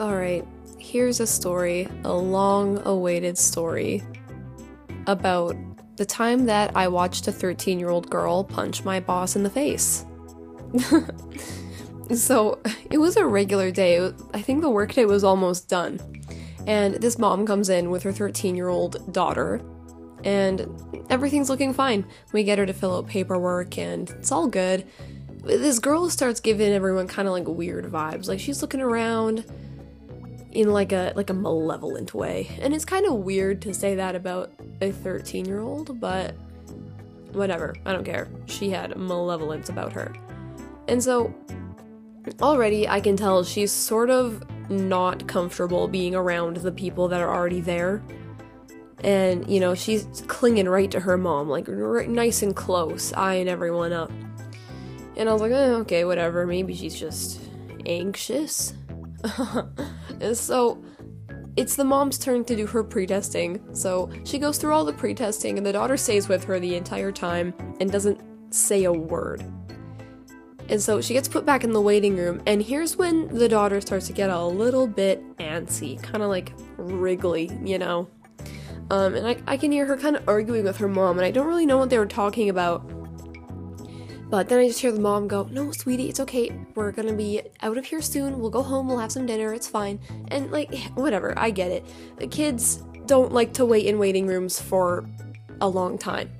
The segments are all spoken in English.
Alright, here's a story, a long awaited story about the time that I watched a 13 year old girl punch my boss in the face. so it was a regular day. I think the workday was almost done. And this mom comes in with her 13 year old daughter, and everything's looking fine. We get her to fill out paperwork, and it's all good. This girl starts giving everyone kind of like weird vibes. Like she's looking around in like a like a malevolent way. And it's kind of weird to say that about a 13-year-old, but whatever. I don't care. She had malevolence about her. And so already I can tell she's sort of not comfortable being around the people that are already there. And, you know, she's clinging right to her mom, like nice and close, eyeing everyone up. And I was like, eh, okay, whatever. Maybe she's just anxious. so it's the mom's turn to do her pre-testing. So she goes through all the pre-testing, and the daughter stays with her the entire time and doesn't say a word. And so she gets put back in the waiting room, and here's when the daughter starts to get a little bit antsy, kind of like wriggly, you know. Um, and I, I can hear her kind of arguing with her mom, and I don't really know what they were talking about. But then I just hear the mom go, No, sweetie, it's okay. We're gonna be out of here soon. We'll go home, we'll have some dinner, it's fine. And, like, whatever, I get it. The kids don't like to wait in waiting rooms for a long time.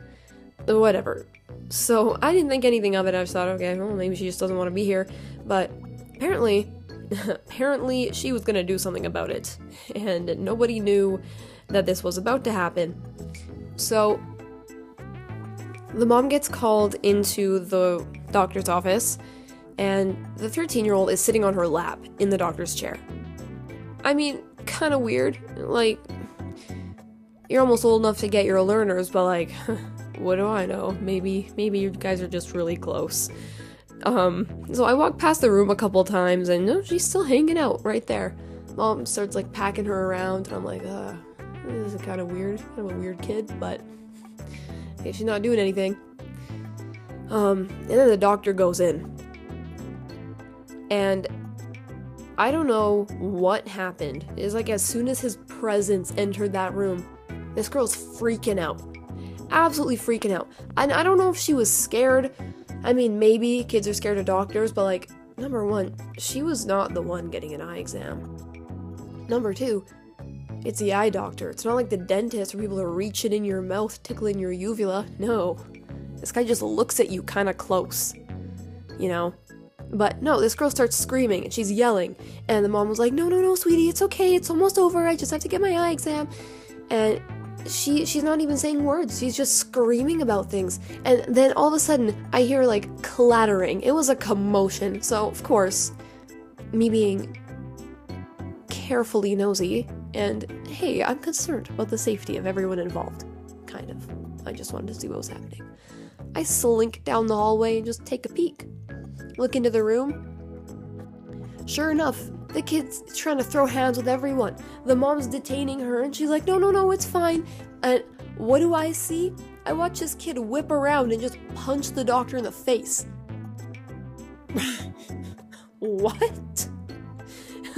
Whatever. So I didn't think anything of it. I just thought, okay, well, maybe she just doesn't want to be here. But apparently, apparently she was gonna do something about it. And nobody knew that this was about to happen. So the mom gets called into the doctor's office, and the 13 year old is sitting on her lap in the doctor's chair. I mean, kind of weird. Like, you're almost old enough to get your learners, but like, what do I know? Maybe, maybe you guys are just really close. Um, so I walk past the room a couple times, and no, she's still hanging out right there. Mom starts like packing her around, and I'm like, uh, this is kind of weird, kind of a weird kid, but Okay, she's not doing anything. Um, and then the doctor goes in. And I don't know what happened. It's like as soon as his presence entered that room, this girl's freaking out. Absolutely freaking out. And I don't know if she was scared. I mean, maybe kids are scared of doctors, but like, number one, she was not the one getting an eye exam. Number two, it's the eye doctor. It's not like the dentist where people are reaching in your mouth, tickling your uvula. No. This guy just looks at you kind of close. You know? But no, this girl starts screaming and she's yelling. And the mom was like, No, no, no, sweetie, it's okay. It's almost over. I just have to get my eye exam. And she she's not even saying words. She's just screaming about things. And then all of a sudden, I hear like clattering. It was a commotion. So, of course, me being carefully nosy, and hey, I'm concerned about the safety of everyone involved. Kind of. I just wanted to see what was happening. I slink down the hallway and just take a peek. Look into the room. Sure enough, the kid's trying to throw hands with everyone. The mom's detaining her, and she's like, no, no, no, it's fine. And what do I see? I watch this kid whip around and just punch the doctor in the face. what?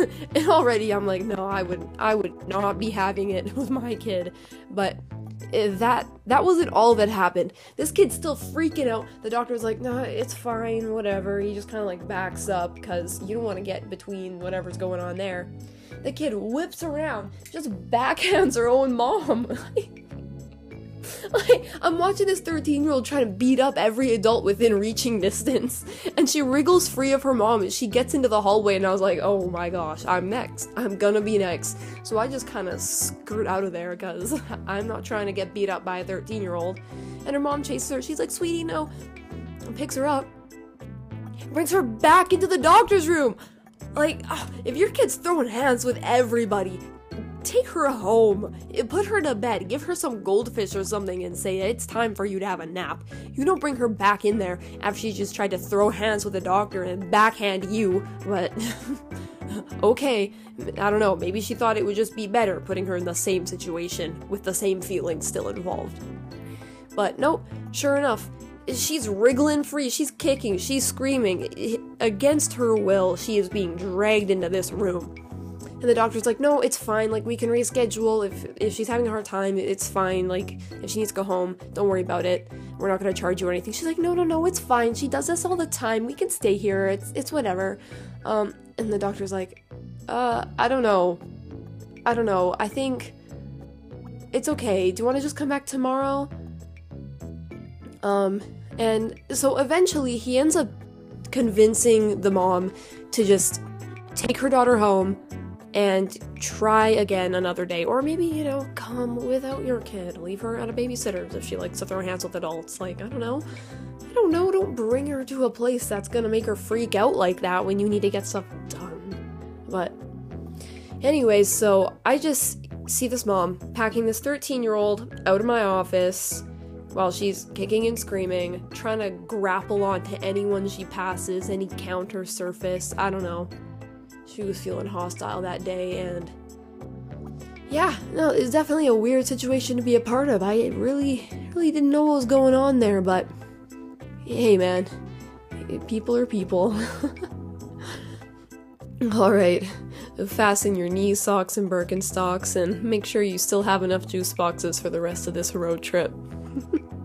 and already I'm like, no, I would I would not be having it with my kid. But eh, that that wasn't all that happened. This kid's still freaking out. The doctor's like, no, it's fine, whatever. He just kind of like backs up because you don't want to get between whatever's going on there. The kid whips around, just backhands her own mom. like, I'm watching this 13 year old trying to beat up every adult within reaching distance, and she wriggles free of her mom and she gets into the hallway. And I was like, oh my gosh, I'm next. I'm gonna be next. So I just kind of skirt out of there because I'm not trying to get beat up by a 13 year old. And her mom chases her. She's like, sweetie, no. And picks her up, brings her back into the doctor's room. Like, oh, if your kid's throwing hands with everybody, take her home. Put her to bed. Give her some goldfish or something and say it's time for you to have a nap. You don't bring her back in there after she just tried to throw hands with the doctor and backhand you. But okay, I don't know. Maybe she thought it would just be better putting her in the same situation with the same feelings still involved. But nope, sure enough, she's wriggling free, she's kicking, she's screaming. Against her will, she is being dragged into this room. And the doctor's like, no, it's fine. Like, we can reschedule if if she's having a hard time. It's fine. Like, if she needs to go home, don't worry about it. We're not gonna charge you or anything. She's like, no, no, no, it's fine. She does this all the time. We can stay here. It's it's whatever. Um, and the doctor's like, uh, I don't know. I don't know. I think it's okay. Do you want to just come back tomorrow? Um, and so eventually he ends up convincing the mom to just take her daughter home and try again another day. Or maybe, you know, come without your kid. Leave her at a babysitter's if she likes to throw hands with adults. Like, I don't know. I don't know. Don't bring her to a place that's gonna make her freak out like that when you need to get stuff done. But, anyways, so I just see this mom packing this 13 year old out of my office while she's kicking and screaming, trying to grapple onto anyone she passes, any counter surface. I don't know she was feeling hostile that day and yeah, no, it's definitely a weird situation to be a part of. I really, really didn't know what was going on there, but hey, man, people are people. All right, fasten your knee socks and Birkenstocks, and make sure you still have enough juice boxes for the rest of this road trip.